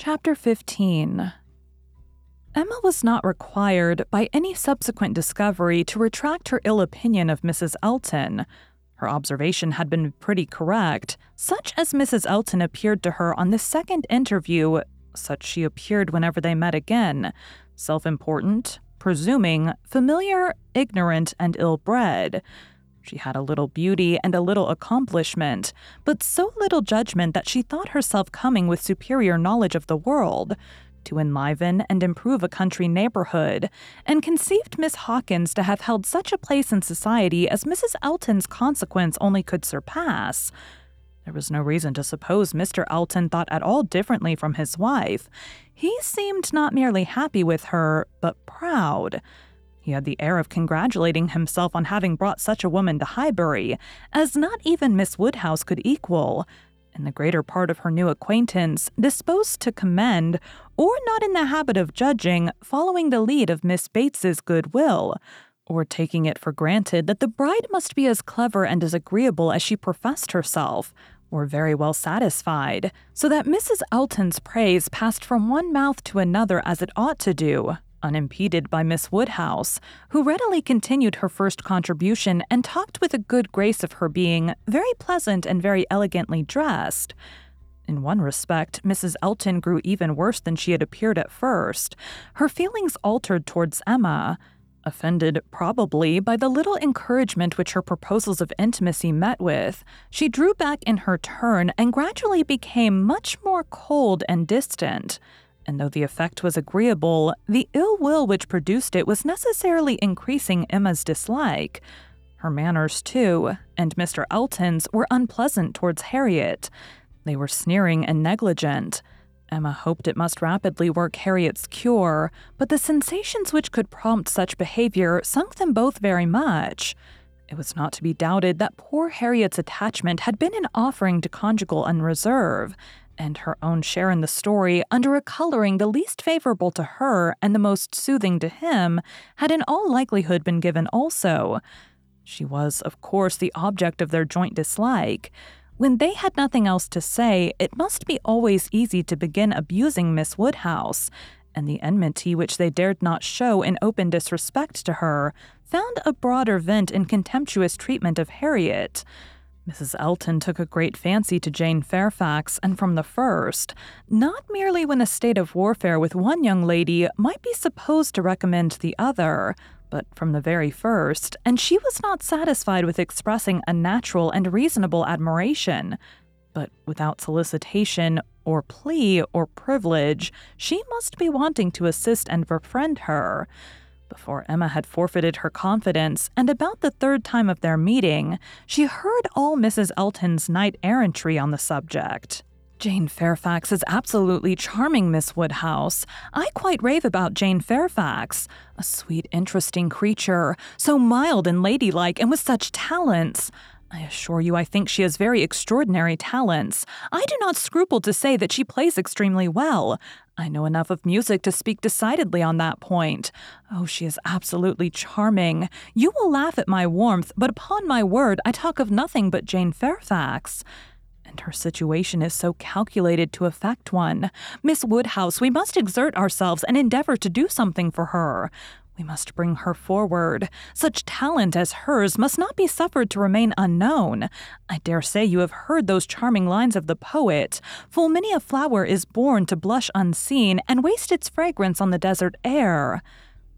Chapter 15 Emma was not required by any subsequent discovery to retract her ill opinion of Mrs. Elton. Her observation had been pretty correct, such as Mrs. Elton appeared to her on the second interview, such she appeared whenever they met again self important, presuming, familiar, ignorant, and ill bred. She had a little beauty and a little accomplishment, but so little judgment that she thought herself coming with superior knowledge of the world to enliven and improve a country neighborhood, and conceived Miss Hawkins to have held such a place in society as Mrs. Elton's consequence only could surpass. There was no reason to suppose Mr. Elton thought at all differently from his wife. He seemed not merely happy with her, but proud. He had the air of congratulating himself on having brought such a woman to Highbury, as not even Miss Woodhouse could equal, and the greater part of her new acquaintance disposed to commend, or not in the habit of judging, following the lead of Miss Bates's goodwill, or taking it for granted that the bride must be as clever and as agreeable as she professed herself, were very well satisfied, so that Mrs. Elton's praise passed from one mouth to another as it ought to do, unimpeded by Miss Woodhouse, who readily continued her first contribution and talked with a good grace of her being very pleasant and very elegantly dressed. In one respect, Mrs. Elton grew even worse than she had appeared at first. Her feelings altered towards Emma. Offended, probably, by the little encouragement which her proposals of intimacy met with, she drew back in her turn and gradually became much more cold and distant and though the effect was agreeable, the ill will which produced it was necessarily increasing Emma's dislike. Her manners, too, and Mr. Elton's, were unpleasant towards Harriet. They were sneering and negligent. Emma hoped it must rapidly work Harriet's cure, but the sensations which could prompt such behavior sunk them both very much. It was not to be doubted that poor Harriet's attachment had been an offering to conjugal unreserve, and her own share in the story under a coloring the least favorable to her and the most soothing to him had in all likelihood been given also. She was, of course, the object of their joint dislike. When they had nothing else to say, it must be always easy to begin abusing Miss Woodhouse, and the enmity which they dared not show in open disrespect to her found a broader vent in contemptuous treatment of Harriet. Mrs. Elton took a great fancy to Jane Fairfax, and from the first, not merely when a state of warfare with one young lady might be supposed to recommend the other, but from the very first, and she was not satisfied with expressing a natural and reasonable admiration, but without solicitation or plea or privilege, she must be wanting to assist and befriend her before Emma had forfeited her confidence, and about the third time of their meeting, she heard all Mrs. Elton's knight errantry on the subject. Jane Fairfax is absolutely charming, Miss Woodhouse. I quite rave about Jane Fairfax. A sweet, interesting creature, so mild and ladylike, and with such talents. I assure you, I think she has very extraordinary talents. I do not scruple to say that she plays extremely well. I know enough of music to speak decidedly on that point. Oh, she is absolutely charming. You will laugh at my warmth, but upon my word, I talk of nothing but Jane Fairfax. And her situation is so calculated to affect one. Miss Woodhouse, we must exert ourselves and endeavor to do something for her. We must bring her forward. Such talent as hers must not be suffered to remain unknown. I dare say you have heard those charming lines of the poet Full many a flower is born to blush unseen and waste its fragrance on the desert air.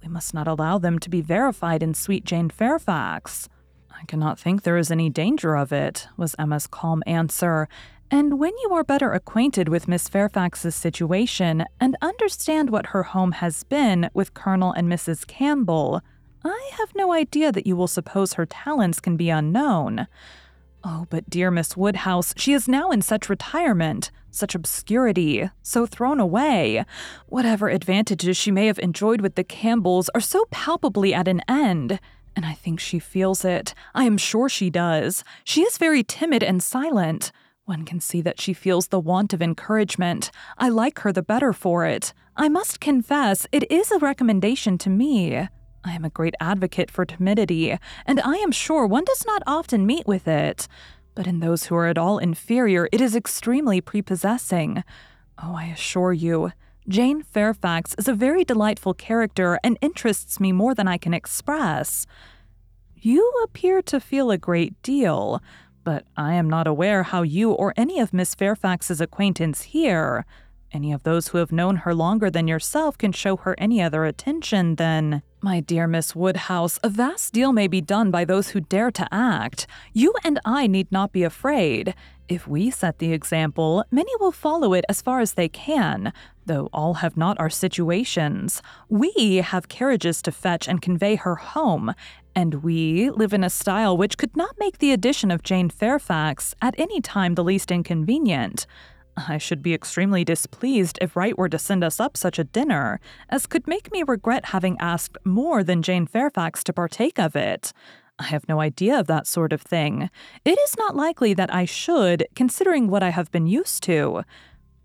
We must not allow them to be verified in sweet Jane Fairfax. I cannot think there is any danger of it, was Emma's calm answer, and when you are better acquainted with Miss Fairfax's situation and understand what her home has been with Colonel and Mrs. Campbell, I have no idea that you will suppose her talents can be unknown. Oh, but dear Miss Woodhouse, she is now in such retirement, such obscurity, so thrown away. Whatever advantages she may have enjoyed with the Campbells are so palpably at an end. And I think she feels it. I am sure she does. She is very timid and silent. One can see that she feels the want of encouragement. I like her the better for it. I must confess, it is a recommendation to me. I am a great advocate for timidity, and I am sure one does not often meet with it. But in those who are at all inferior, it is extremely prepossessing. Oh, I assure you, Jane Fairfax is a very delightful character and interests me more than I can express. You appear to feel a great deal but I am not aware how you or any of Miss Fairfax's acquaintance here, any of those who have known her longer than yourself, can show her any other attention than. My dear Miss Woodhouse, a vast deal may be done by those who dare to act. You and I need not be afraid. If we set the example, many will follow it as far as they can, though all have not our situations. We have carriages to fetch and convey her home, and we live in a style which could not make the addition of Jane Fairfax at any time the least inconvenient. I should be extremely displeased if Wright were to send us up such a dinner, as could make me regret having asked more than Jane Fairfax to partake of it. I have no idea of that sort of thing. It is not likely that I should, considering what I have been used to.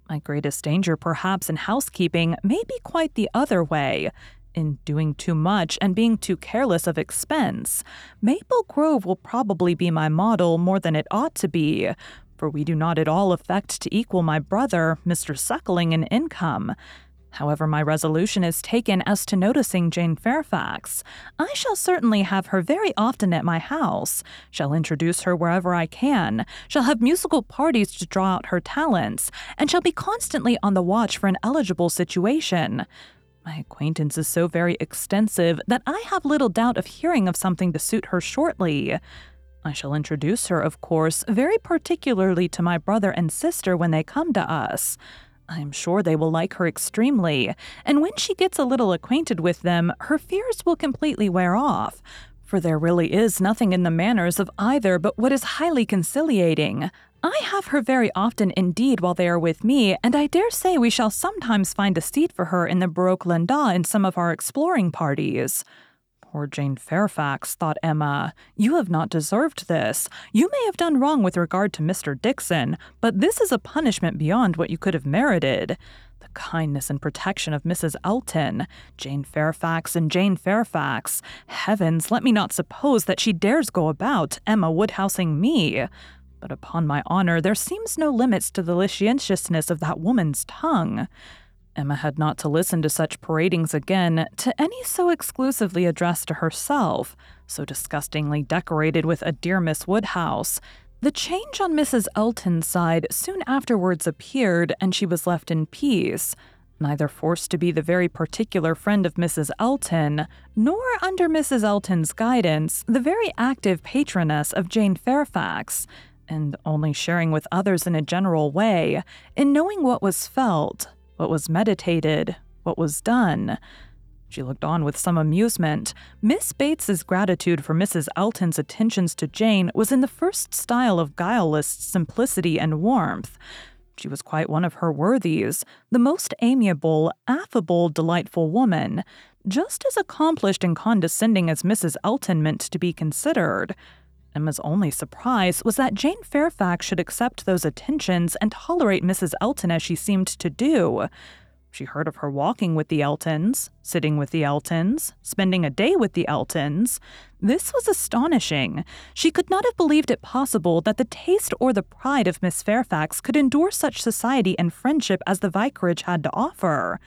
My greatest danger, perhaps, in housekeeping may be quite the other way in doing too much and being too careless of expense. Maple Grove will probably be my model more than it ought to be, for we do not at all affect to equal my brother, Mr. Suckling, in income. However, my resolution is taken as to noticing Jane Fairfax. I shall certainly have her very often at my house, shall introduce her wherever I can, shall have musical parties to draw out her talents, and shall be constantly on the watch for an eligible situation. My acquaintance is so very extensive that I have little doubt of hearing of something to suit her shortly. I shall introduce her, of course, very particularly to my brother and sister when they come to us. I am sure they will like her extremely, and when she gets a little acquainted with them, her fears will completely wear off, for there really is nothing in the manners of either but what is highly conciliating. I have her very often indeed while they are with me, and I dare say we shall sometimes find a seat for her in the Barouche Landau in some of our exploring parties. Poor Jane Fairfax, thought Emma. You have not deserved this. You may have done wrong with regard to Mr. Dixon, but this is a punishment beyond what you could have merited. The kindness and protection of Mrs. Elton, Jane Fairfax and Jane Fairfax. Heavens, let me not suppose that she dares go about Emma Woodhousing me but upon my honor, there seems no limits to the licentiousness of that woman's tongue. Emma had not to listen to such paradings again, to any so exclusively addressed to herself, so disgustingly decorated with a dear Miss Woodhouse. The change on Mrs. Elton's side soon afterwards appeared, and she was left in peace neither forced to be the very particular friend of Mrs. Elton, nor under Mrs. Elton's guidance, the very active patroness of Jane Fairfax, and only sharing with others in a general way, in knowing what was felt, what was meditated, what was done. She looked on with some amusement. Miss Bates's gratitude for Mrs. Elton's attentions to Jane was in the first style of guileless simplicity and warmth. She was quite one of her worthies, the most amiable, affable, delightful woman, just as accomplished and condescending as Mrs. Elton meant to be considered Emma's only surprise was that Jane Fairfax should accept those attentions and tolerate Mrs. Elton as she seemed to do. She heard of her walking with the Eltons, sitting with the Eltons, spending a day with the Eltons. This was astonishing. She could not have believed it possible that the taste or the pride of Miss Fairfax could endure such society and friendship as the vicarage had to offer.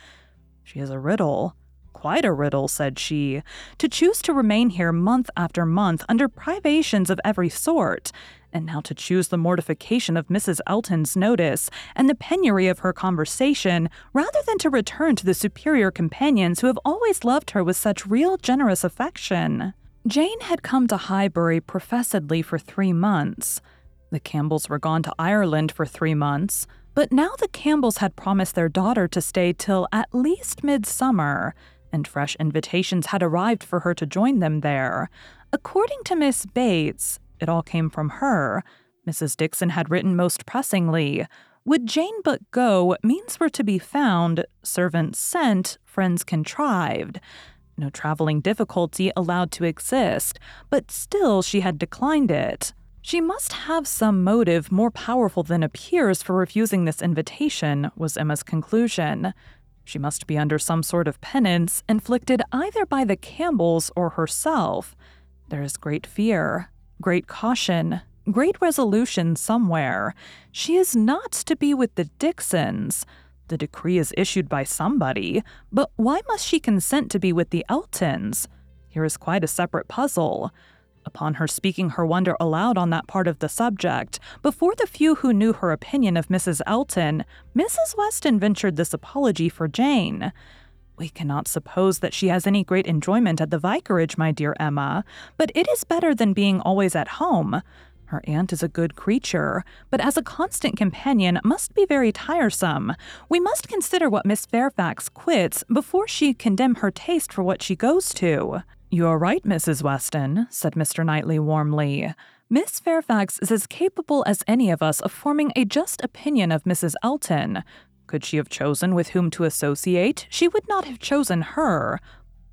She is a riddle. Quite a riddle, said she, to choose to remain here month after month under privations of every sort, and now to choose the mortification of Mrs. Elton's notice and the penury of her conversation rather than to return to the superior companions who have always loved her with such real generous affection. Jane had come to Highbury professedly for three months. The Campbells were gone to Ireland for three months, but now the Campbells had promised their daughter to stay till at least midsummer and fresh invitations had arrived for her to join them there. According to Miss Bates, it all came from her. Mrs. Dixon had written most pressingly Would Jane but go, means were to be found, servants sent, friends contrived. No traveling difficulty allowed to exist, but still she had declined it. She must have some motive more powerful than appears for refusing this invitation, was Emma's conclusion. She must be under some sort of penance inflicted either by the Campbells or herself. There is great fear, great caution, great resolution somewhere. She is not to be with the Dixons. The decree is issued by somebody, but why must she consent to be with the Eltons? Here is quite a separate puzzle upon her speaking her wonder aloud on that part of the subject, before the few who knew her opinion of Mrs. Elton, Mrs. Weston ventured this apology for Jane. We cannot suppose that she has any great enjoyment at the vicarage, my dear Emma, but it is better than being always at home. Her aunt is a good creature, but as a constant companion must be very tiresome. We must consider what Miss Fairfax quits before she condemn her taste for what she goes to. You're right, Mrs. Weston, said Mr. Knightley warmly. Miss Fairfax is as capable as any of us of forming a just opinion of Mrs. Elton. Could she have chosen with whom to associate, she would not have chosen her.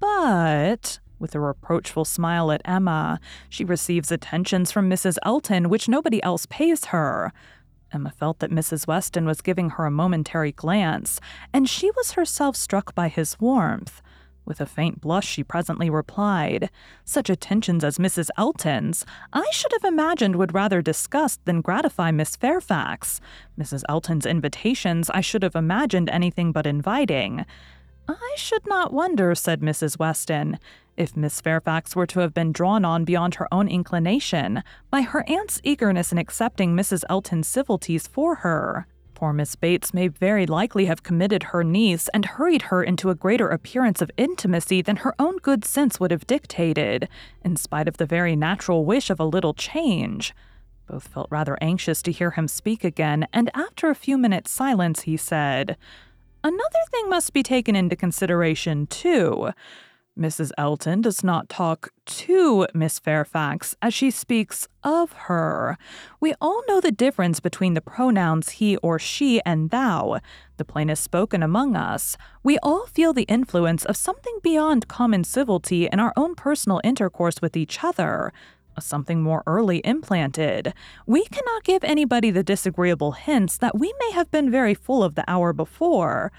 But, with a reproachful smile at Emma, she receives attentions from Mrs. Elton which nobody else pays her. Emma felt that Mrs. Weston was giving her a momentary glance, and she was herself struck by his warmth. With a faint blush, she presently replied, Such attentions as Mrs. Elton's, I should have imagined would rather disgust than gratify Miss Fairfax. Mrs. Elton's invitations I should have imagined anything but inviting. I should not wonder, said Mrs. Weston, if Miss Fairfax were to have been drawn on beyond her own inclination by her aunt's eagerness in accepting Mrs. Elton's civilities for her. Poor Miss Bates may very likely have committed her niece and hurried her into a greater appearance of intimacy than her own good sense would have dictated, in spite of the very natural wish of a little change. Both felt rather anxious to hear him speak again, and after a few minutes' silence, he said, Another thing must be taken into consideration, too. Mrs. Elton does not talk to Miss Fairfax as she speaks of her. We all know the difference between the pronouns he or she and thou, the plainest spoken among us. We all feel the influence of something beyond common civility in our own personal intercourse with each other. A something more early implanted. We cannot give anybody the disagreeable hints that we may have been very full of the hour before.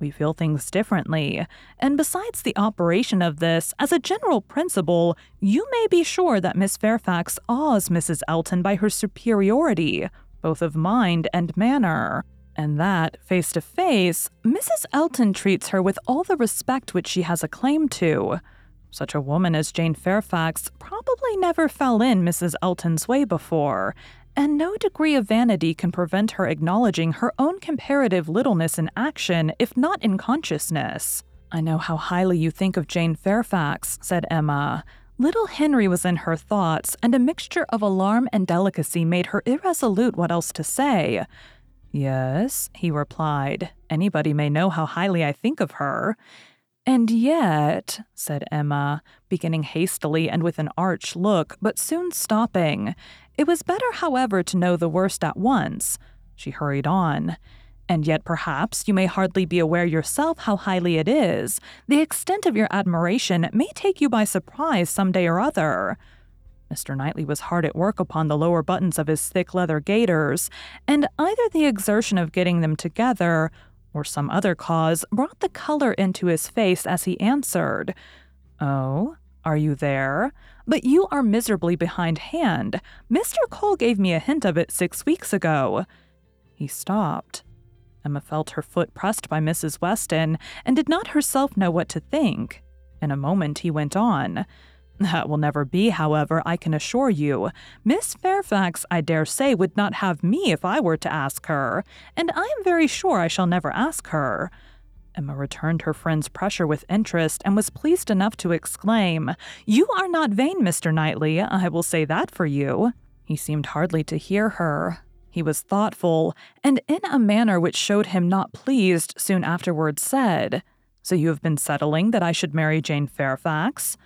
We feel things differently. And besides the operation of this, as a general principle, you may be sure that Miss Fairfax awes Mrs. Elton by her superiority, both of mind and manner. And that, face to face, Mrs. Elton treats her with all the respect which she has a claim to. Such a woman as Jane Fairfax probably never fell in Mrs. Elton's way before, and no degree of vanity can prevent her acknowledging her own comparative littleness in action, if not in consciousness. I know how highly you think of Jane Fairfax, said Emma. Little Henry was in her thoughts, and a mixture of alarm and delicacy made her irresolute what else to say. Yes, he replied. Anybody may know how highly I think of her. And yet, said Emma, beginning hastily and with an arch look, but soon stopping, it was better, however, to know the worst at once. She hurried on. And yet, perhaps, you may hardly be aware yourself how highly it is. The extent of your admiration may take you by surprise some day or other. Mr. Knightley was hard at work upon the lower buttons of his thick leather gaiters, and either the exertion of getting them together or some other cause brought the color into his face as he answered, Oh, are you there? But you are miserably behindhand. Mr. Cole gave me a hint of it six weeks ago. He stopped. Emma felt her foot pressed by Mrs. Weston and did not herself know what to think. In a moment, he went on. That will never be, however, I can assure you. Miss Fairfax, I dare say, would not have me if I were to ask her, and I am very sure I shall never ask her. Emma returned her friend's pressure with interest and was pleased enough to exclaim, You are not vain, Mr. Knightley, I will say that for you. He seemed hardly to hear her. He was thoughtful, and in a manner which showed him not pleased, soon afterwards said, So you have been settling that I should marry Jane Fairfax?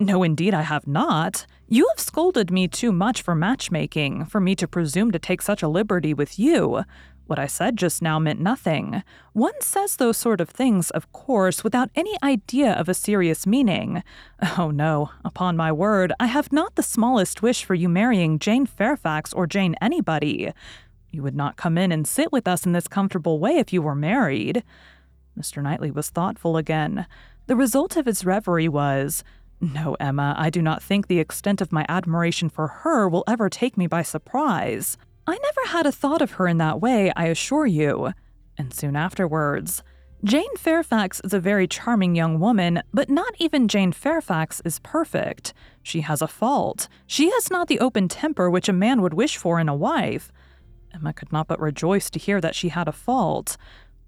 No, indeed, I have not. You have scolded me too much for matchmaking, for me to presume to take such a liberty with you. What I said just now meant nothing. One says those sort of things, of course, without any idea of a serious meaning. Oh, no, upon my word, I have not the smallest wish for you marrying Jane Fairfax or Jane anybody. You would not come in and sit with us in this comfortable way if you were married. Mr. Knightley was thoughtful again. The result of his reverie was, No, Emma, I do not think the extent of my admiration for her will ever take me by surprise. I never had a thought of her in that way, I assure you. And soon afterwards, Jane Fairfax is a very charming young woman, but not even Jane Fairfax is perfect. She has a fault. She has not the open temper which a man would wish for in a wife. Emma could not but rejoice to hear that she had a fault.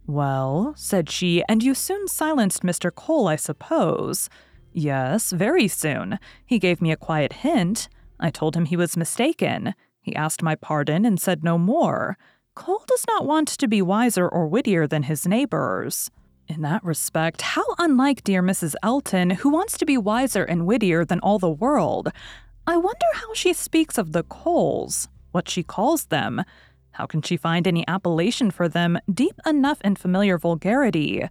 Well, said she, and you soon silenced Mr. Cole, I suppose. Yes, very soon. He gave me a quiet hint. I told him he was mistaken. He asked my pardon and said no more. Cole does not want to be wiser or wittier than his neighbors. In that respect, how unlike dear Mrs. Elton, who wants to be wiser and wittier than all the world. I wonder how she speaks of the Coles, what she calls them. How can she find any appellation for them deep enough in familiar vulgarity?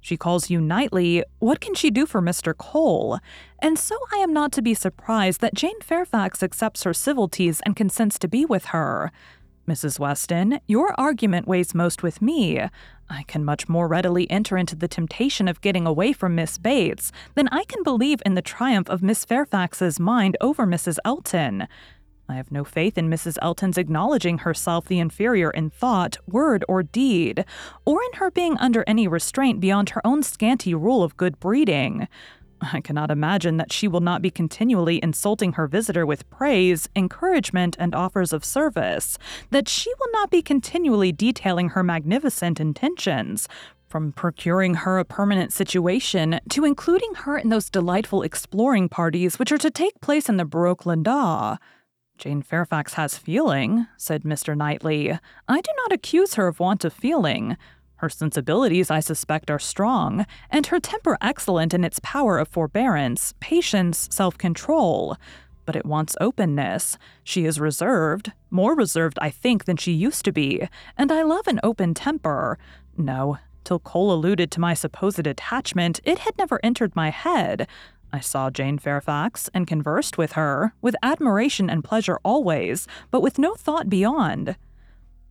She calls you Knightley. What can she do for Mr. Cole? And so I am not to be surprised that Jane Fairfax accepts her civilities and consents to be with her. Mrs. Weston, your argument weighs most with me. I can much more readily enter into the temptation of getting away from Miss Bates than I can believe in the triumph of Miss Fairfax's mind over Mrs. Elton. I have no faith in Mrs. Elton's acknowledging herself the inferior in thought, word, or deed, or in her being under any restraint beyond her own scanty rule of good breeding. I cannot imagine that she will not be continually insulting her visitor with praise, encouragement, and offers of service, that she will not be continually detailing her magnificent intentions, from procuring her a permanent situation to including her in those delightful exploring parties which are to take place in the Barouche Landau. Jane Fairfax has feeling, said Mr. Knightley. I do not accuse her of want of feeling. Her sensibilities, I suspect, are strong, and her temper excellent in its power of forbearance, patience, self control. But it wants openness. She is reserved, more reserved, I think, than she used to be, and I love an open temper. No, till Cole alluded to my supposed attachment, it had never entered my head. I saw Jane Fairfax and conversed with her, with admiration and pleasure always, but with no thought beyond.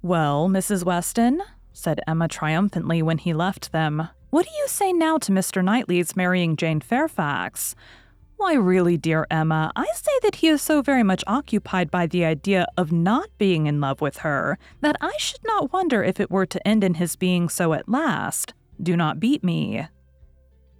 Well, Mrs. Weston, said Emma triumphantly when he left them, what do you say now to Mr. Knightley's marrying Jane Fairfax? Why, really, dear Emma, I say that he is so very much occupied by the idea of not being in love with her that I should not wonder if it were to end in his being so at last. Do not beat me.